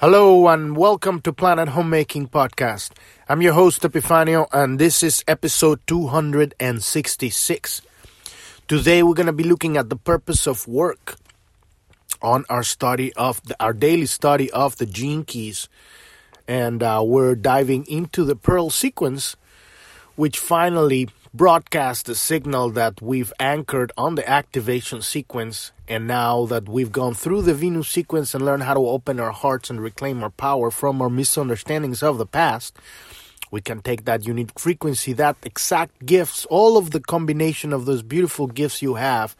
Hello and welcome to Planet Homemaking Podcast. I'm your host Epifanio and this is episode 266. Today we're going to be looking at the purpose of work on our study of the, our daily study of the gene keys and uh, we're diving into the Pearl sequence which finally broadcasts the signal that we've anchored on the activation sequence and now that we've gone through the Venus sequence and learned how to open our hearts and reclaim our power from our misunderstandings of the past, we can take that unique frequency, that exact gifts, all of the combination of those beautiful gifts you have,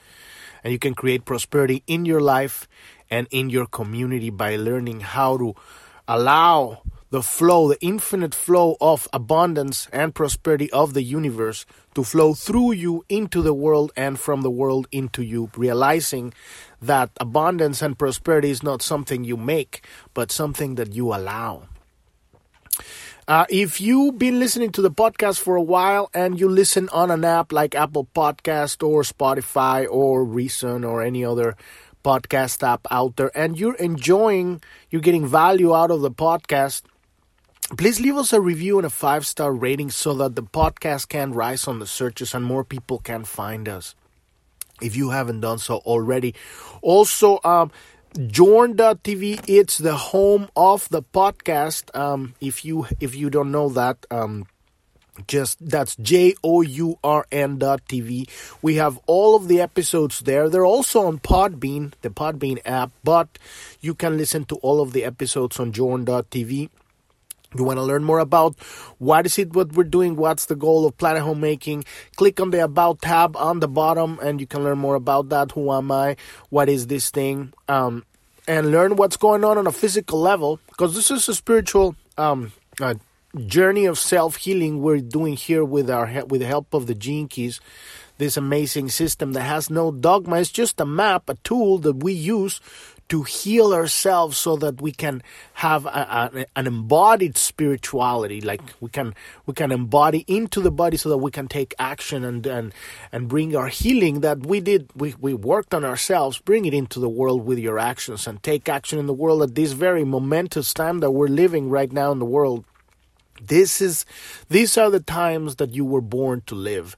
and you can create prosperity in your life and in your community by learning how to allow the flow, the infinite flow of abundance and prosperity of the universe to flow through you into the world and from the world into you, realizing that abundance and prosperity is not something you make, but something that you allow. Uh, if you've been listening to the podcast for a while and you listen on an app like Apple Podcast or Spotify or Reason or any other podcast app out there and you're enjoying, you're getting value out of the podcast, Please leave us a review and a five star rating so that the podcast can rise on the searches and more people can find us. If you haven't done so already, also, um, Journ.tv, it's the home of the podcast. Um, if you if you don't know that, um, just that's J O U R N dot TV. We have all of the episodes there. They're also on Podbean, the Podbean app, but you can listen to all of the episodes on Journ.tv. You want to learn more about what is it what we're doing, what's the goal of Planet Homemaking, click on the About tab on the bottom and you can learn more about that. Who am I? What is this thing? Um, and learn what's going on on a physical level because this is a spiritual um, journey of self healing we're doing here with our with the help of the Gene Keys. This amazing system that has no dogma. It's just a map, a tool that we use to heal ourselves so that we can have a, a, an embodied spirituality like we can we can embody into the body so that we can take action and and and bring our healing that we did we, we worked on ourselves bring it into the world with your actions and take action in the world at this very momentous time that we're living right now in the world. This is these are the times that you were born to live.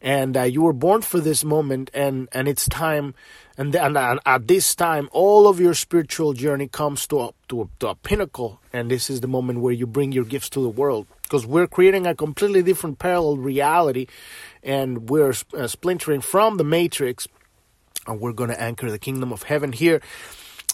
And uh, you were born for this moment and and it's time and, and, and at this time all of your spiritual journey comes to a, to a, to a pinnacle. And this is the moment where you bring your gifts to the world. Because we're creating a completely different parallel reality. And we're uh, splintering from the matrix. And we're going to anchor the kingdom of heaven here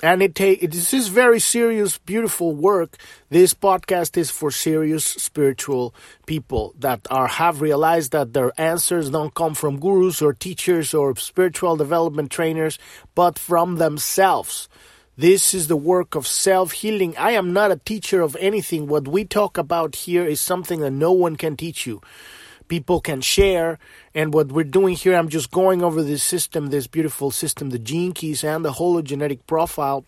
and it take this is very serious beautiful work this podcast is for serious spiritual people that are have realized that their answers don't come from gurus or teachers or spiritual development trainers but from themselves this is the work of self healing. I am not a teacher of anything. What we talk about here is something that no one can teach you people can share. And what we're doing here, I'm just going over this system, this beautiful system, the gene keys and the hologenetic profile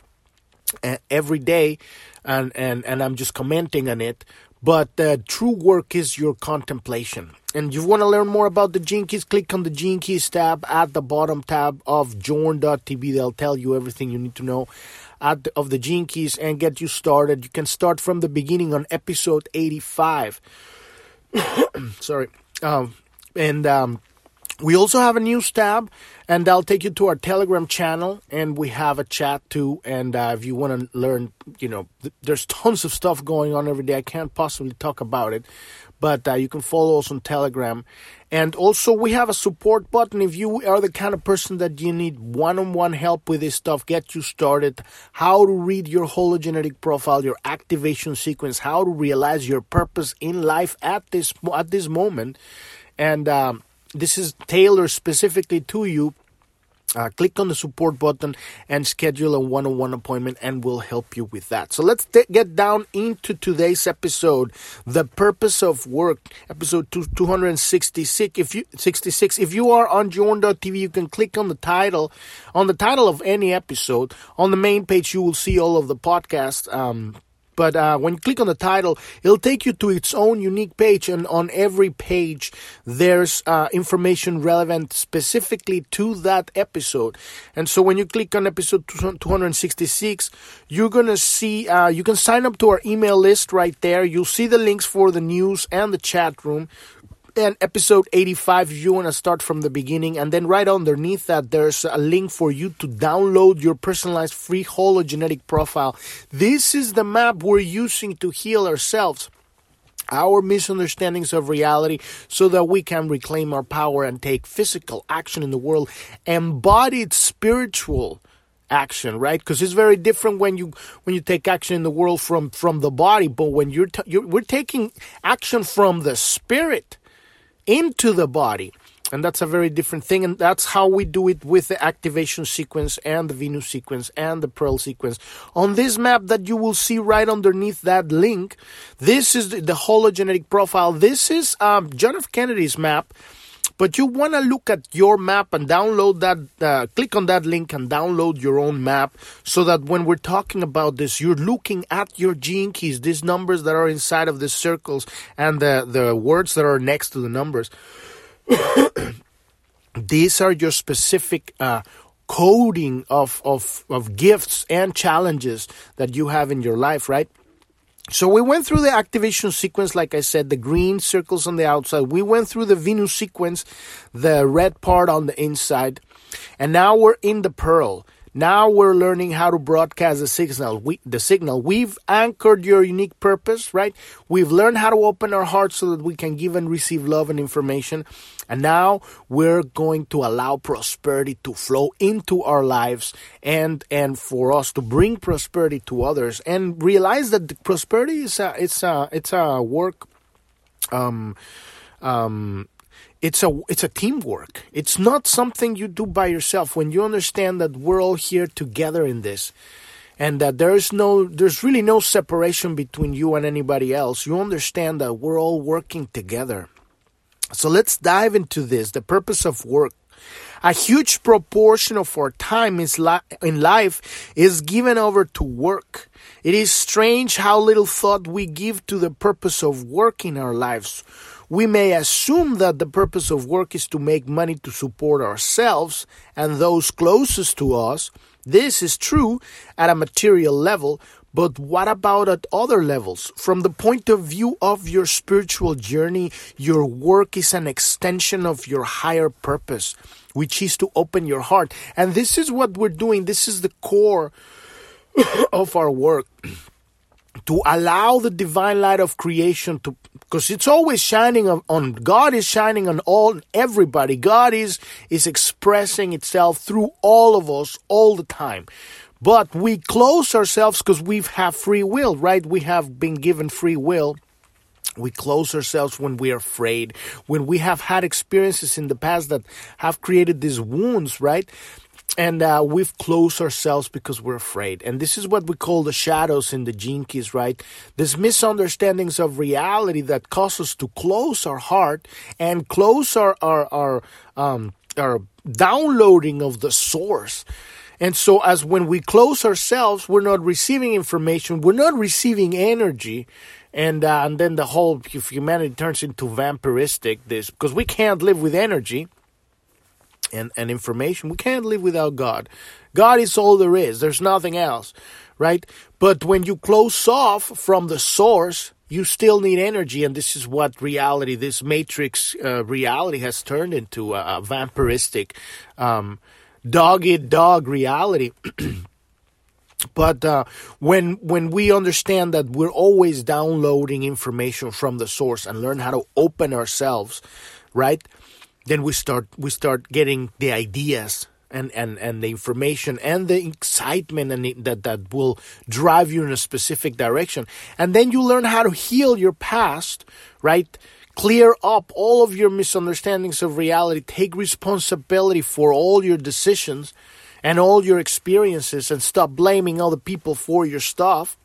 uh, every day, and, and, and I'm just commenting on it. But uh, true work is your contemplation. And you want to learn more about the Gene Keys, click on the Gene Keys tab at the bottom tab of Journ.tv. They'll tell you everything you need to know at the, of the Gene Keys and get you started. You can start from the beginning on episode 85. Sorry. Um, and um, we also have a news tab, and I'll take you to our Telegram channel, and we have a chat too. And uh, if you want to learn, you know, th- there's tons of stuff going on every day. I can't possibly talk about it, but uh, you can follow us on Telegram. And also, we have a support button. If you are the kind of person that you need one-on-one help with this stuff, get you started, how to read your hologenetic profile, your activation sequence, how to realize your purpose in life at this at this moment, and um, this is tailored specifically to you uh, click on the support button and schedule a one on one appointment, and we'll help you with that. So let's t- get down into today's episode The Purpose of Work, episode two- 266. If you, 66, if you are on Journ.tv, you can click on the title, on the title of any episode. On the main page, you will see all of the podcast um, but uh, when you click on the title, it'll take you to its own unique page, and on every page, there's uh, information relevant specifically to that episode. And so when you click on episode 266, you're gonna see, uh, you can sign up to our email list right there. You'll see the links for the news and the chat room episode 85 you want to start from the beginning and then right underneath that there's a link for you to download your personalized free hologenetic profile. This is the map we're using to heal ourselves our misunderstandings of reality so that we can reclaim our power and take physical action in the world. Embodied spiritual action right? Because it's very different when you when you take action in the world from from the body but when you're, t- you're we're taking action from the spirit into the body. And that's a very different thing. And that's how we do it with the activation sequence and the Venus sequence and the Pearl sequence. On this map that you will see right underneath that link, this is the, hologenetic profile. This is um, John F. Kennedy's map. But you want to look at your map and download that, uh, click on that link and download your own map so that when we're talking about this, you're looking at your gene keys, these numbers that are inside of the circles and the, the words that are next to the numbers. these are your specific uh, coding of, of, of gifts and challenges that you have in your life, right? So we went through the activation sequence, like I said, the green circles on the outside. We went through the Venus sequence, the red part on the inside. And now we're in the pearl. Now we're learning how to broadcast the signal. We, the signal. We've anchored your unique purpose, right? We've learned how to open our hearts so that we can give and receive love and information. And now we're going to allow prosperity to flow into our lives and and for us to bring prosperity to others and realize that prosperity is a it's a it's a work um um it's a it's a teamwork. It's not something you do by yourself. When you understand that we're all here together in this, and that there's no there's really no separation between you and anybody else, you understand that we're all working together. So let's dive into this. The purpose of work. A huge proportion of our time is li- in life is given over to work. It is strange how little thought we give to the purpose of work in our lives. We may assume that the purpose of work is to make money to support ourselves and those closest to us. This is true at a material level, but what about at other levels? From the point of view of your spiritual journey, your work is an extension of your higher purpose, which is to open your heart. And this is what we're doing. This is the core of our work to allow the divine light of creation to because it's always shining on, on, God is shining on all everybody. God is is expressing itself through all of us all the time. But we close ourselves because we have free will, right? We have been given free will. We close ourselves when we are afraid, when we have had experiences in the past that have created these wounds, right? And uh, we've closed ourselves because we're afraid. And this is what we call the shadows in the Gene Keys, right? These misunderstandings of reality that cause us to close our heart and close our our our um, our downloading of the source. And so, as when we close ourselves, we're not receiving information, we're not receiving energy, and uh, and then the whole humanity turns into vampiristic. This because we can't live with energy and, and information. We can't live without God. God is all there is. There's nothing else, right? But when you close off from the source, you still need energy, and this is what reality, this matrix uh, reality, has turned into a, a vampiristic, um, dog eat dog reality. but uh, when when we understand that we're always downloading information from the source and learn how to open ourselves, right? Then we start we start getting the ideas and, and, and the information and the excitement and the, that that will drive you in a specific direction. And then you learn how to heal your past right? Clear up all of your misunderstandings of reality. Take responsibility for all your decisions and all your experiences and stop blaming other people for your stuff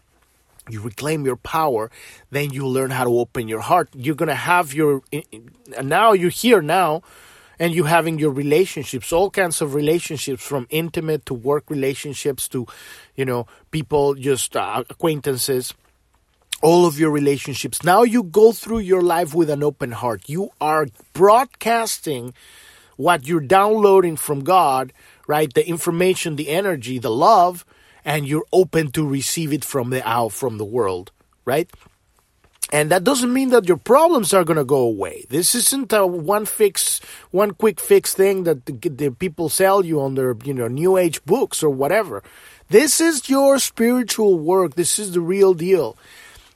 you reclaim your power, then you learn how to open your heart. You're going to have your, now you're here now, and you're having your relationships, all kinds of relationships from intimate to work relationships to, you know, people, just uh, acquaintances. all of your relationships. Now you go through your life with an open heart. You are broadcasting what you're downloading from God, right? The information, the energy, the love, and you're open to receive it from the out from the world, right? And that doesn't mean that your problems are going to go away. This isn't a one fix, one quick fix thing that the, the people sell you on their, you know, new age books or whatever. This is your spiritual work. This is the real deal.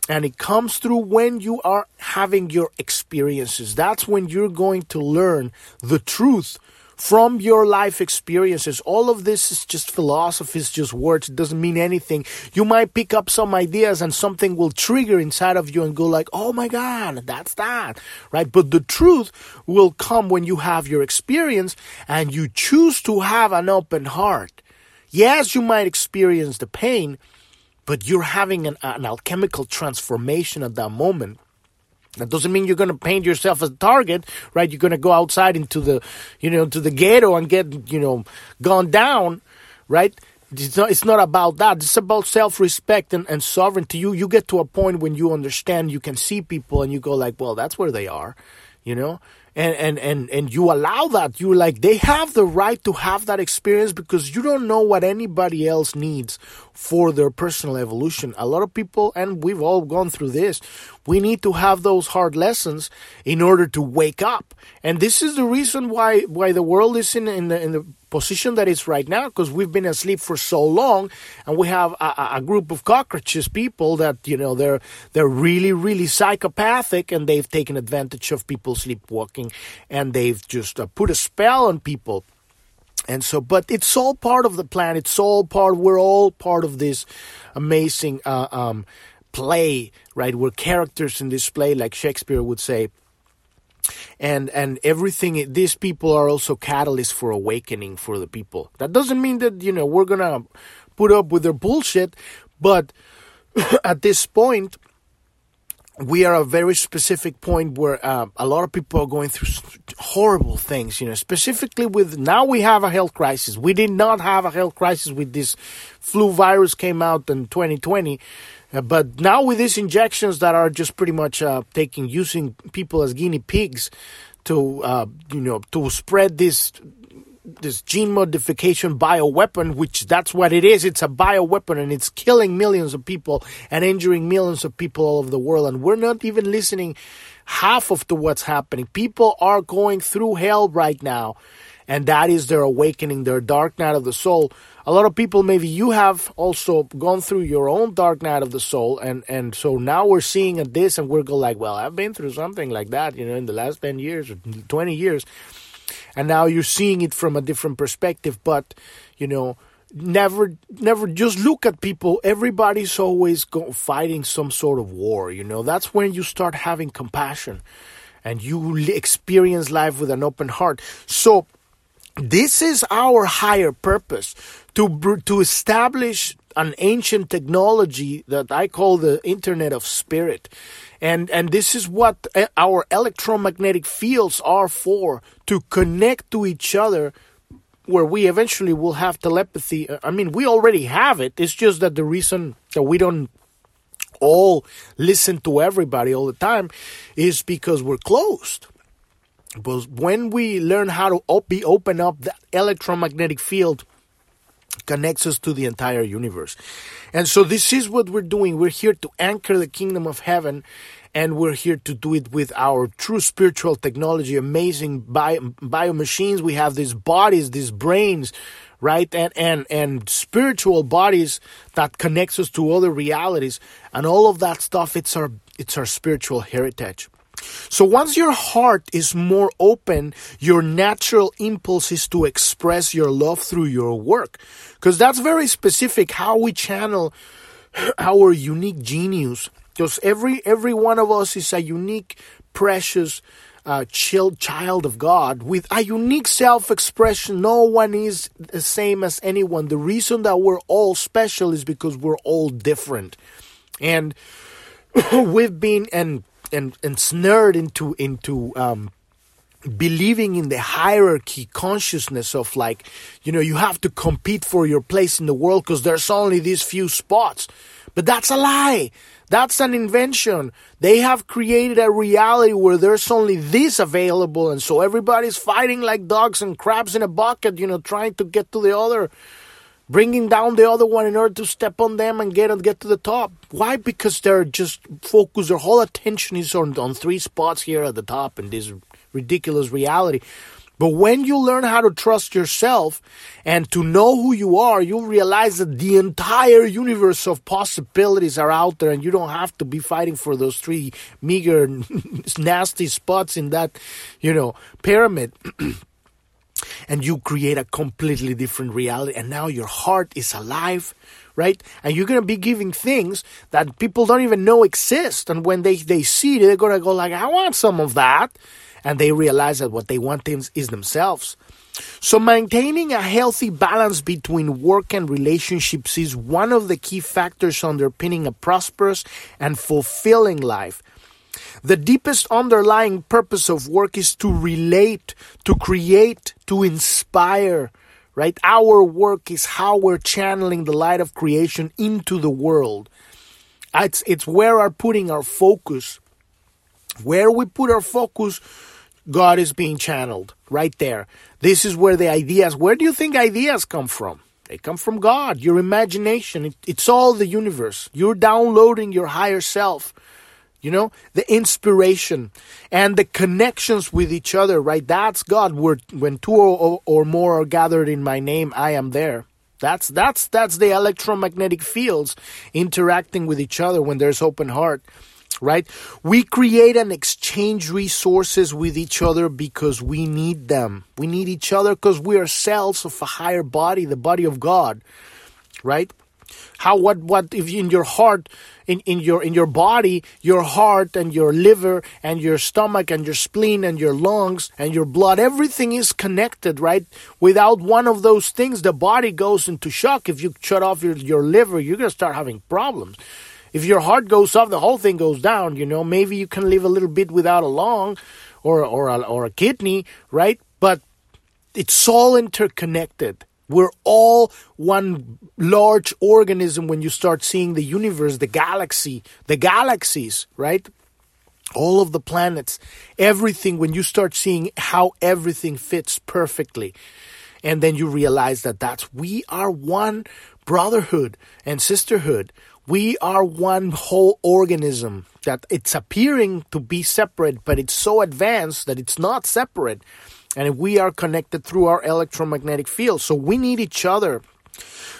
And it comes through when you are having your experiences. That's when you're going to learn the truth from your life experiences. All of this is just philosophy, it's just words. It doesn't mean anything. You might pick up some ideas and something will trigger inside of you and go like, oh my God, that's that, right? But the truth will come when you have your experience and you choose to have an open heart. Yes, you might experience the pain, but you're having an, an alchemical transformation at that moment that doesn't mean you're going to paint yourself as a target, right? You're going to go outside into the, you know, to the ghetto and get, you know, gone down, right? It's not, it's not about that. It's about self-respect and, and sovereignty. You, you get to a point when you understand, you can see people and you go like, well, that's where they are, you know? and and and and you allow that you like they have the right to have that experience because you don't know what anybody else needs for their personal evolution a lot of people and we've all gone through this we need to have those hard lessons in order to wake up. And this is the reason why why the world is in in the, in the position that it's right now because we've been asleep for so long and we have a, a, group of cockroaches people that you know they're they're really really psychopathic and they've taken advantage of people sleepwalking and they've just uh, put a spell on people. And so but it's all part of the plan. It's all part we're all part of this amazing uh, um, play right we're characters in this play like shakespeare would say and and everything these people are also catalysts for awakening for the people that doesn't mean that you know we're gonna put up with their bullshit but at this point we are a very specific point where uh, a lot of people are going through horrible things, you know, specifically with now we have a health crisis. We did not have a health crisis with this flu virus came out in 2020 uh, but now with these injections that are just pretty much uh, taking using people as guinea pigs to uh, you know to spread this this gene modification bioweapon, which that's what it is. It's a bioweapon and it's killing millions of people and injuring millions of people all over the world. And we're not even listening half of to what's happening. People are going through hell right now. And that is their awakening, their dark night of the soul. A lot of people maybe you have also gone through your own dark night of the soul and and so now we're seeing this and we're going like well i've been through something like that you know in the last 10 years or 20 years. And now you're seeing it from a different perspective but you know never never just look at people. Everybody's always go, fighting some sort of war you know? That's when you start having compassion and you experience life with an open heart. So this is our higher purpose to to establish an ancient technology that I call the Internet of Spirit. And and this is what eh, our electromagnetic fields are for to connect to each other where we eventually will have telepathy. Uh, I mean, we already have it. It's just that the reason that we don't all listen to everybody all the time is because we're closed. But when we learn how to be open up that electromagnetic field connects us to the entire universe. And so this is what we're doing. We're here to anchor the kingdom of heaven and we're here to do it with our true spiritual technology, amazing bio, bio machines. We have these bodies, these brains, right? And, and, and spiritual bodies that connects us to other realities and all of that stuff. It's our, it's our spiritual heritage. So once your heart is more open, your natural impulse is to express your love through your work. Because that's very specific how we channel our unique genius. Because every every one of us is a unique, precious, uh, child, child of God with a unique self expression. No one is the same as anyone. The reason that we're all special is because we're all different. And we've been, and and ensnared into into um, believing in the hierarchy consciousness of like you know you have to compete for your place in the world because there's only these few spots But that's a lie. That's an invention. They have created a reality where there's only this available, and so everybody's fighting like dogs and crabs in a bucket, you know, trying to get to the other, bringing down the other one in order to step on them and get and get to the top. Why? Because they're just focused. Their whole attention is on on three spots here at the top in this ridiculous reality. But when you learn how to trust yourself and to know who you are, you'll realize that the entire universe of possibilities are out there and you don't have to be fighting for those three meager, nasty spots in that, you know, pyramid. and you create a completely different reality. And now your heart is alive, right? And you're going to be giving things that people don't even know exist. And when they, they see it, they're going to go like, I want some of that and they realize that what they want is, is themselves. So, maintaining a healthy balance between work and relationships is one of the key factors underpinning a prosperous and fulfilling life. The deepest underlying purpose of work is to relate, to create, to inspire, right? Our work is how we're channeling the light of creation into the world. It's, it's where we're putting our focus. Where we put our focus, God is being channeled right there. This is where the ideas, where do you think ideas come from? They come from God, your imagination. It, it's all the universe. You're downloading your higher self. You know, the inspiration and the connections with each other, right? That's God. When two or, or more are gathered in my name, I am there. That's that's that's the electromagnetic fields interacting with each other when there's open heart right? We create and exchange resources with each other because we need them. We need each other because we are cells of a higher body, the body of God, right? How what what if in your heart in, in your in your body, your heart and your liver and your stomach and your spleen and your lungs and your blood, everything is connected, right? Without one of those things, the body goes into shock. If you shut off your, your liver, you're gonna start having problems if your heart goes off, the whole thing goes down. You know, maybe you can live a little bit without a lung or or a, or a kidney, right? But it's all interconnected. We're all one large organism when you start seeing the universe, the galaxy, the galaxies, right? All of the planets, everything, when you start seeing how everything fits perfectly. And then you realize that that's, we are one brotherhood and sisterhood. We are one whole organism that it's appearing to be separate, but it's so advanced that it's not separate. And we are connected through our electromagnetic field. So we need each other.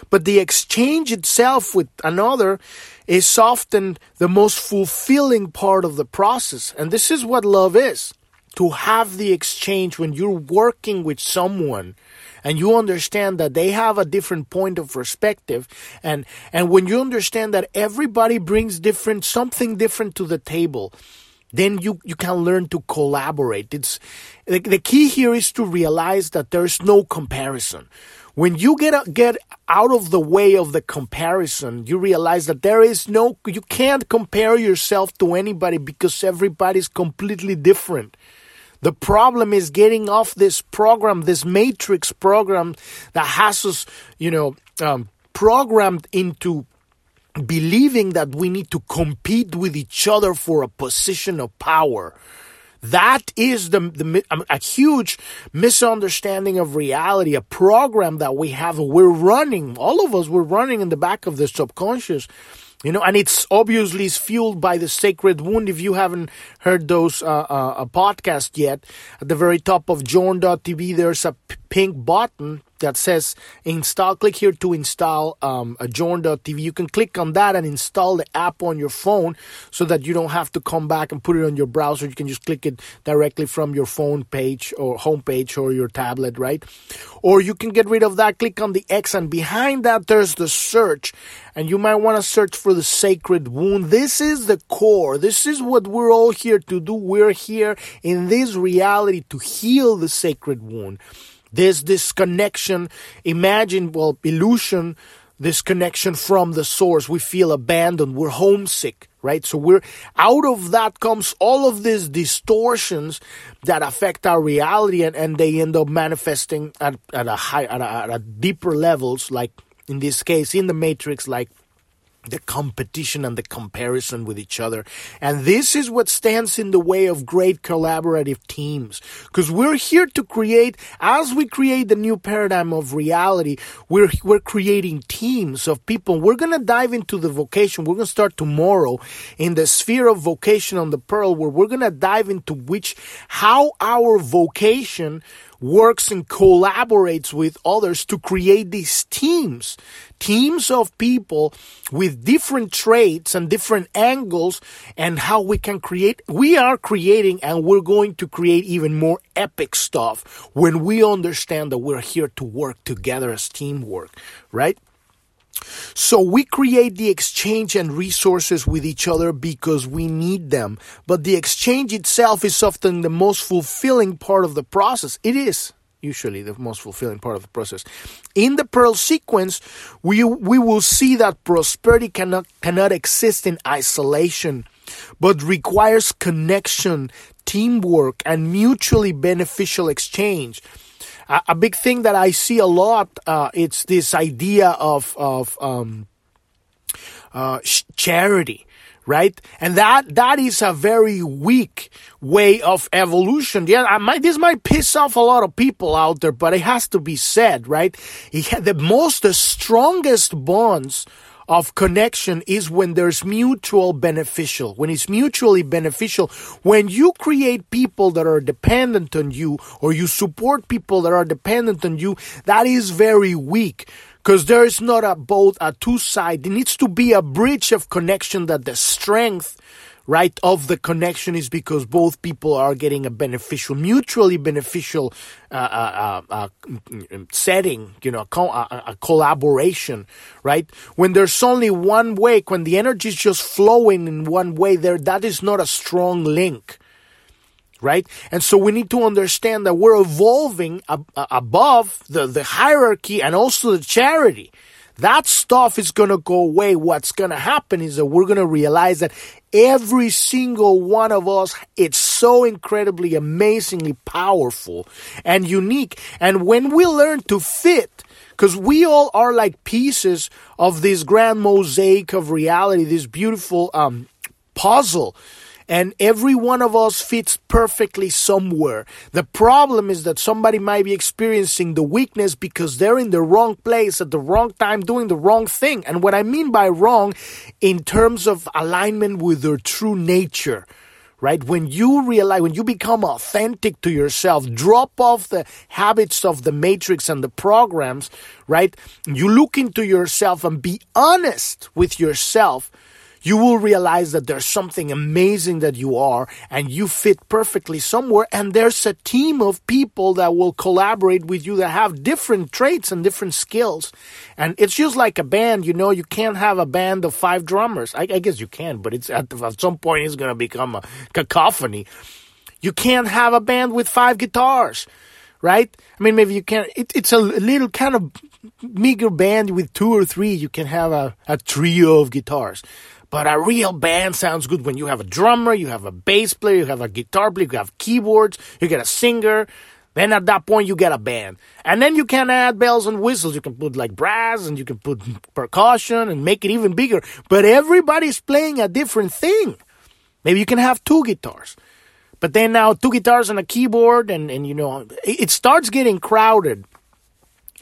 But the exchange itself with another is often the most fulfilling part of the process. And this is what love is to have the exchange when you're working with someone and you understand that they have a different point of perspective and and when you understand that everybody brings different something different to the table then you you can learn to collaborate. It's the, the key here is to realize that there's no comparison. When you get get out of the way of the comparison you realize that there is no you can't compare yourself to anybody because everybody's completely different. The problem is getting off this program, this matrix program that has us, you know, um, programmed into believing that we need to compete with each other for a position of power. That is the, the um, a huge misunderstanding of reality, a program that we have. We're running, all of us, we're running in the back of the subconscious you know and it's obviously fueled by the sacred wound if you haven't heard those uh, uh, podcast yet at the very top of journ.tv there's a pink button that says install. Click here to install um. You can click on that and install the app on your phone so that you don't have to come back and put it on your browser. You can just click it directly from your phone page or home page or your tablet, right? Or you can get rid of that. Click on the X and behind that there's the search. And you might want to search for the sacred wound. This is the core. This is what we're all here to do. We're here in this reality to heal the sacred wound. There's this connection, imagine, well, illusion, this connection from the source. We feel abandoned, we're homesick, right? So we're out of that comes all of these distortions that affect our reality and, and they end up manifesting at, at a high at a, at a deeper levels, like in this case in the matrix, like the competition and the comparison with each other. And this is what stands in the way of great collaborative teams. Because we're here to create, as we create the new paradigm of reality, we're, we're creating teams of people. We're going to dive into the vocation. We're going to start tomorrow in the sphere of vocation on the Pearl, where we're going to dive into which, how our vocation works and collaborates with others to create these teams. Teams of people with different traits and different angles and how we can create. We are creating and we're going to create even more epic stuff when we understand that we're here to work together as teamwork, right? So we create the exchange and resources with each other because we need them. But the exchange itself is often the most fulfilling part of the process. It is usually the most fulfilling part of the process. In the Pearl sequence, we, we will see that prosperity cannot, cannot exist in isolation, but requires connection, teamwork, and mutually beneficial exchange a, big thing that I see a lot. Uh, it's this idea of of um, uh, charity right? And that that is a very weak way of evolution. Yeah, I might, this might piss off a lot of people out there, but it has to be said, right? the most, the strongest bonds of connection is when there's mutual beneficial, when it's mutually beneficial. When you create people that are dependent on you or you support people that are dependent on you, that is very weak because there is not a both a two side. It needs to be a bridge of connection that the strength right of the connection is because both people are getting a beneficial mutually beneficial uh, uh, uh, uh setting you know a, a, a, collaboration right? When there's only one way when the energy is just flowing in one way there that is not a strong link right? And so we need to understand that we're evolving ab- above the, the hierarchy and also the charity that stuff is going to go away. What's going to happen is that we're going to realize that every single one of us, it's so incredibly, amazingly powerful and unique. And when we learn to fit, because we all are like pieces of this grand mosaic of reality, this beautiful um, puzzle and every one of us fits perfectly somewhere. The problem is that somebody might be experiencing the weakness because they're in the wrong place at the wrong time doing the wrong thing. And what I mean by wrong in terms of alignment with their true nature right? When you realize, when you become authentic to yourself, drop off the habits of the matrix and the programs, right? You look into yourself and be honest with yourself you will realize that there's something amazing that you are and you fit perfectly somewhere and there's a team of people that will collaborate with you that have different traits and different skills. And it's just like a band you know you can't have a band of five drummers. I, I guess you can but it's at, at some point it's going to become a cacophony. You can't have a band with five guitars right? I mean maybe you can it, it's a little kind of meager band with two or three. You can have a, a trio of guitars but a real band sounds good when you have a drummer, you have a bass player, you have a guitar player, you have keyboards, you get a singer. Then at that point you get a band. And then you can add bells and whistles. You can put like brass and you can put percussion and make it even bigger. But everybody's playing a different thing. Maybe you can have two guitars. But then now two guitars and a keyboard and, and you know, it starts getting crowded.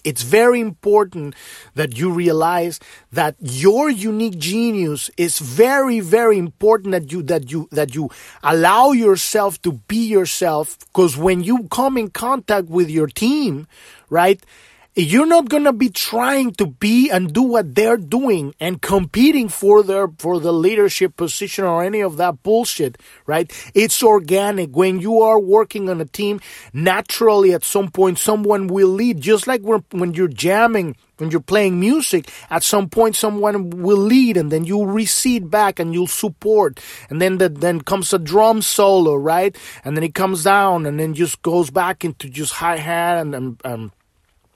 It's very important that you realize that your unique genius is very, very important that you, that you, that you allow yourself to be yourself. Cause when you come in contact with your team, right? You're not to be trying to be and do what they're doing and competing for their for the leadership position or any of that bullshit right it's organic when you are working on a team naturally at some point someone will lead just like when, when you're jamming when you're playing music, at some point someone will lead and then you'll recede back and you'll support. And then the, then comes a drum solo, right? And then it comes down and then just goes back into just hi-hat and, and, and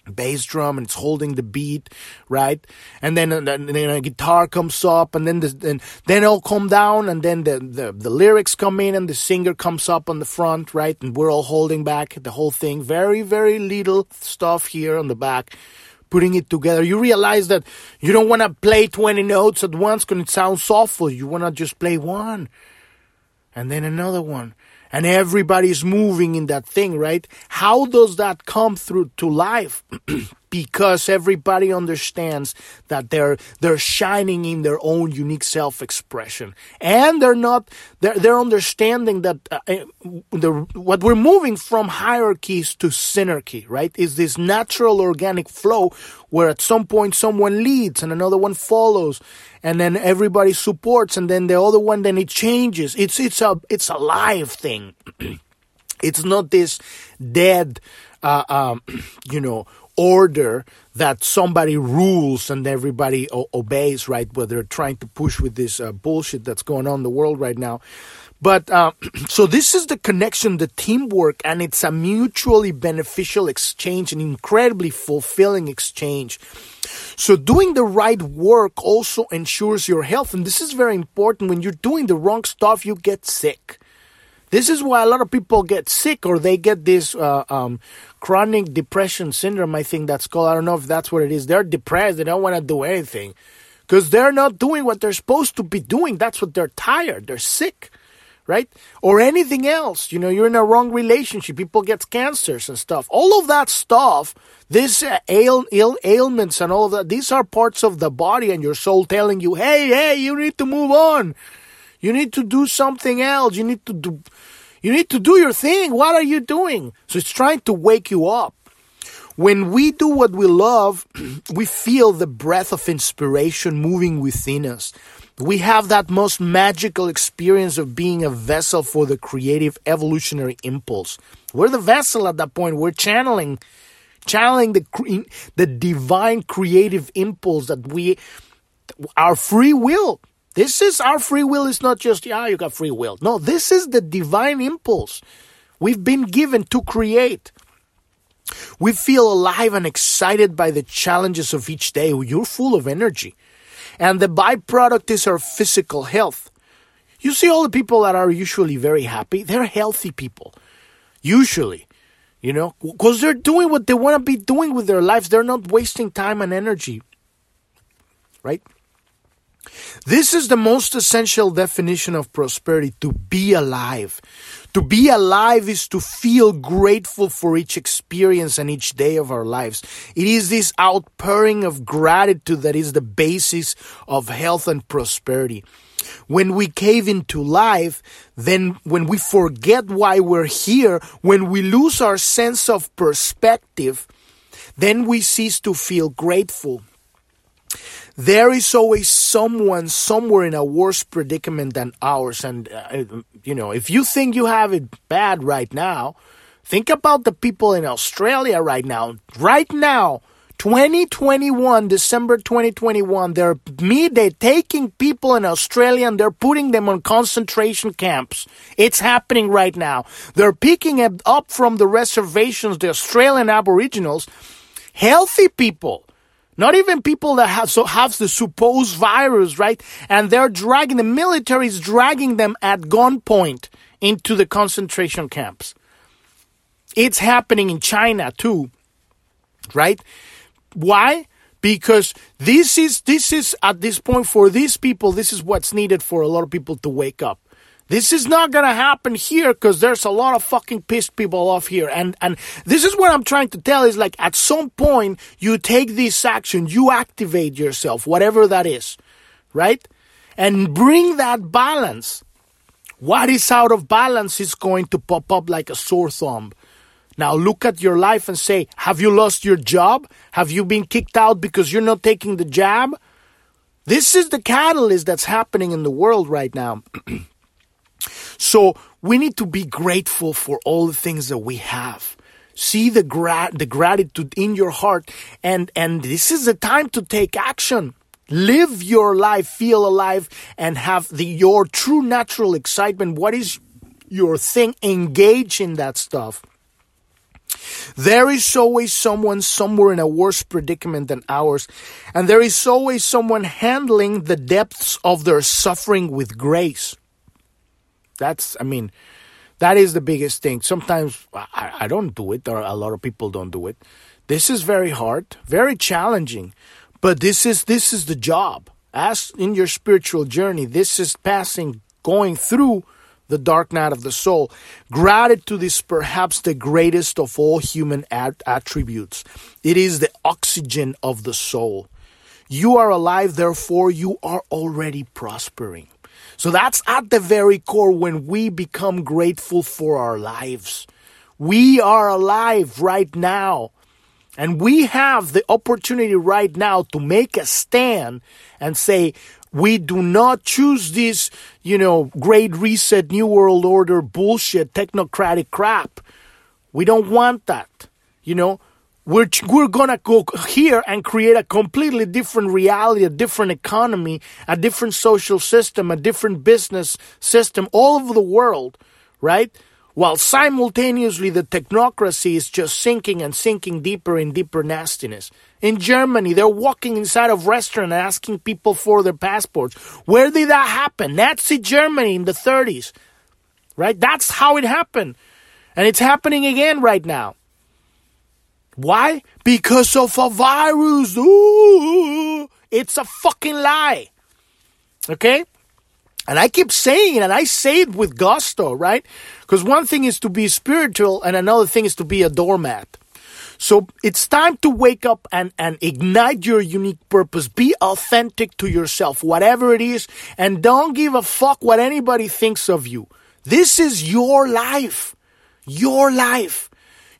bass drum and it's holding the beat, right? And then, and then a guitar comes up and then the, and then it'll come down and then the, the, the lyrics come in and the singer comes up on the front, right? And we're all holding back the whole thing. Very, very little stuff here on the back. putting it together. You realize that you don't want to play 20 notes at once because it sounds awful. You want to just play one and then another one and everybody's moving in that thing, right? How does that come through to life? because everybody understands that they're they're shining in their own unique self-expression. And they're not they're, they're understanding that uh, uh the what we're moving from hierarchies to synergy right? Is this natural organic flow where at some point someone leads and another one follows and then everybody supports and then the other one then it changes. It's it's a it's a live thing. It's not this dead uh, um, you know order that somebody rules and everybody o- obeys right where they're trying to push with this uh, bullshit that's going on in the world right now but uh, so this is the connection, the teamwork, and it's a mutually beneficial exchange, an incredibly fulfilling exchange. So doing the right work also ensures your health, and this is very important. When you're doing the wrong stuff, you get sick. This is why a lot of people get sick or they get this uh, um, chronic depression syndrome. I think that's called. I don't know if that's what it is. They're depressed. They don't want to do anything because they're not doing what they're supposed to be doing. That's what they're tired. They're sick right? Or anything else. You know, you're in a wrong relationship. People get cancers and stuff. All of that stuff, these uh, ail, Ill, ailments and all of that, these are parts of the body and your soul telling you, hey, hey, you need to move on. You need to do something else. You need to do, you need to do your thing. What are you doing? So it's trying to wake you up. When we do what we love, we feel the breath of inspiration moving within us. We have that most magical experience of being a vessel for the creative evolutionary impulse. We're the vessel at that point. We're channeling, channeling the the divine creative impulse that we, our free will. This is our free will. Is not just yeah, you got free will. No, this is the divine impulse we've been given to create. We feel alive and excited by the challenges of each day. You're full of energy. And the byproduct is our physical health. You see all the people that are usually very happy, they're healthy people. Usually. You know, because they're doing what they want to be doing with their lives. They're not wasting time and energy. Right? This is the most essential definition of prosperity to be alive. To be alive is to feel grateful for each experience and each day of our lives. It is this outpouring of gratitude that is the basis of health and prosperity. When we cave into life, then when we forget why we're here, when we lose our sense of perspective, then we cease to feel grateful. There is always someone somewhere in a worse predicament than ours. And, uh, you know, if you think you have it bad right now, think about the people in Australia right now. Right now, 2021, December 2021, they're me, they're taking people in Australia and they're putting them on concentration camps. It's happening right now. They're picking up from the reservations, the Australian Aboriginals, healthy people not even people that have, so have the supposed virus, right? And they're dragging, the military is dragging them at gunpoint into the concentration camps. It's happening in China too, right? Why? Because this is, this is at this point for these people, this is what's needed for a lot of people to wake up. This is not going to happen here because there's a lot of fucking pissed people off here. And, and this is what I'm trying to tell is like at some point you take this action, you activate yourself, whatever that is, right? And bring that balance. What is out of balance is going to pop up like a sore thumb. Now look at your life and say, have you lost your job? Have you been kicked out because you're not taking the jab? This is the catalyst that's happening in the world right now. So we need to be grateful for all the things that we have. See the gra- the gratitude in your heart and and this is the time to take action. Live your life, feel alive and have the your true natural excitement. What is your thing? Engage in that stuff. There is always someone somewhere in a worse predicament than ours, and there is always someone handling the depths of their suffering with grace. That's, I mean, that is the biggest thing. Sometimes I, I don't do it, or a lot of people don't do it. This is very hard, very challenging, but this is this is the job. As in your spiritual journey, this is passing, going through the dark night of the soul. Gratitude is perhaps the greatest of all human at- attributes. It is the oxygen of the soul. You are alive, therefore, you are already prospering. So that's at the very core when we become grateful for our lives. We are alive right now. And we have the opportunity right now to make a stand and say, we do not choose this, you know, great reset, new world order bullshit, technocratic crap. We don't want that. You know, we're, we're gonna go here and create a completely different reality, a different economy, a different social system, a different business system all over the world, right? while simultaneously the technocracy is just sinking and sinking deeper and deeper nastiness. In Germany, they're walking inside of restaurants asking people for their passports. Where did that happen? Nazi Germany in the 30s. Right? That's how it happened. And it's happening again right now. Why? Because of a virus. Ooh, it's a fucking lie. Okay? And I keep saying it, and I say it with gusto, right? Because one thing is to be spiritual, and another thing is to be a doormat. So it's time to wake up and, and ignite your unique purpose. Be authentic to yourself, whatever it is, and don't give a fuck what anybody thinks of you. This is your life. Your life.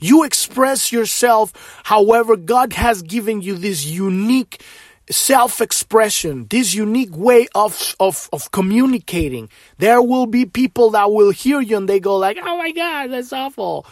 You express yourself however God has given you this unique self-expression, this unique way of, of, of communicating. There will be people that will hear you and they go like, oh my God, that's awful.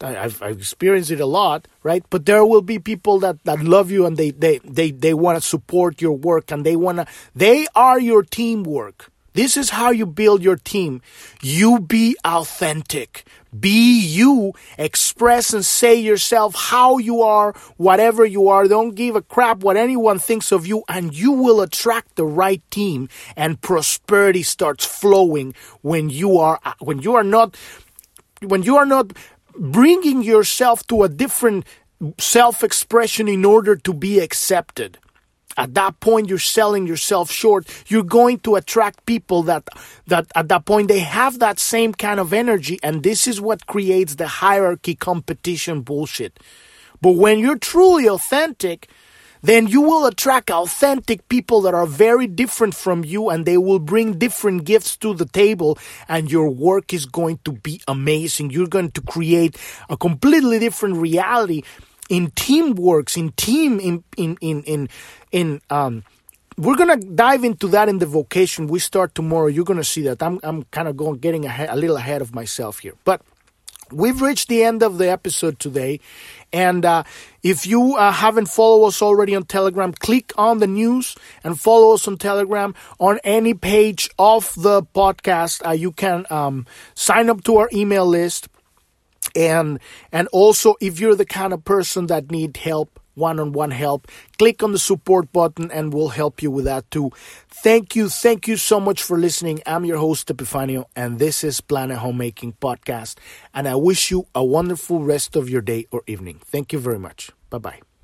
I've, I've experienced it a lot, right? But there will be people that, that love you and they, they, they, they want to support your work and they want to, they are your teamwork. This is how you build your team. You be authentic. Be you. Express and say yourself how you are, whatever you are. Don't give a crap what anyone thinks of you and you will attract the right team and prosperity starts flowing when you are, when you are not, when you are not bringing yourself to a different self expression in order to be accepted at that point you're selling yourself short. You're going to attract people that that at that point they have that same kind of energy and this is what creates the hierarchy competition bullshit. But when you're truly authentic then you will attract authentic people that are very different from you and they will bring different gifts to the table and your work is going to be amazing. You're going to create a completely different reality in teamworks, in team, in in in in, in um, we're gonna dive into that in the vocation. We start tomorrow. You're gonna see that. I'm I'm kind of going getting ahead, a little ahead of myself here, but. We've reached the end of the episode today. And uh, if you uh, haven't followed us already on Telegram, click on the news and follow us on Telegram. On any page of the podcast, uh, you can um, sign up to our email list and and also if you're the kind of person that need help one-on-one help click on the support button and we'll help you with that too. Thank you thank you so much for listening. I'm your host epifanio and this is planet homemaking podcast. And i wish you a wonderful rest of your day or evening. Thank you very much. Bye bye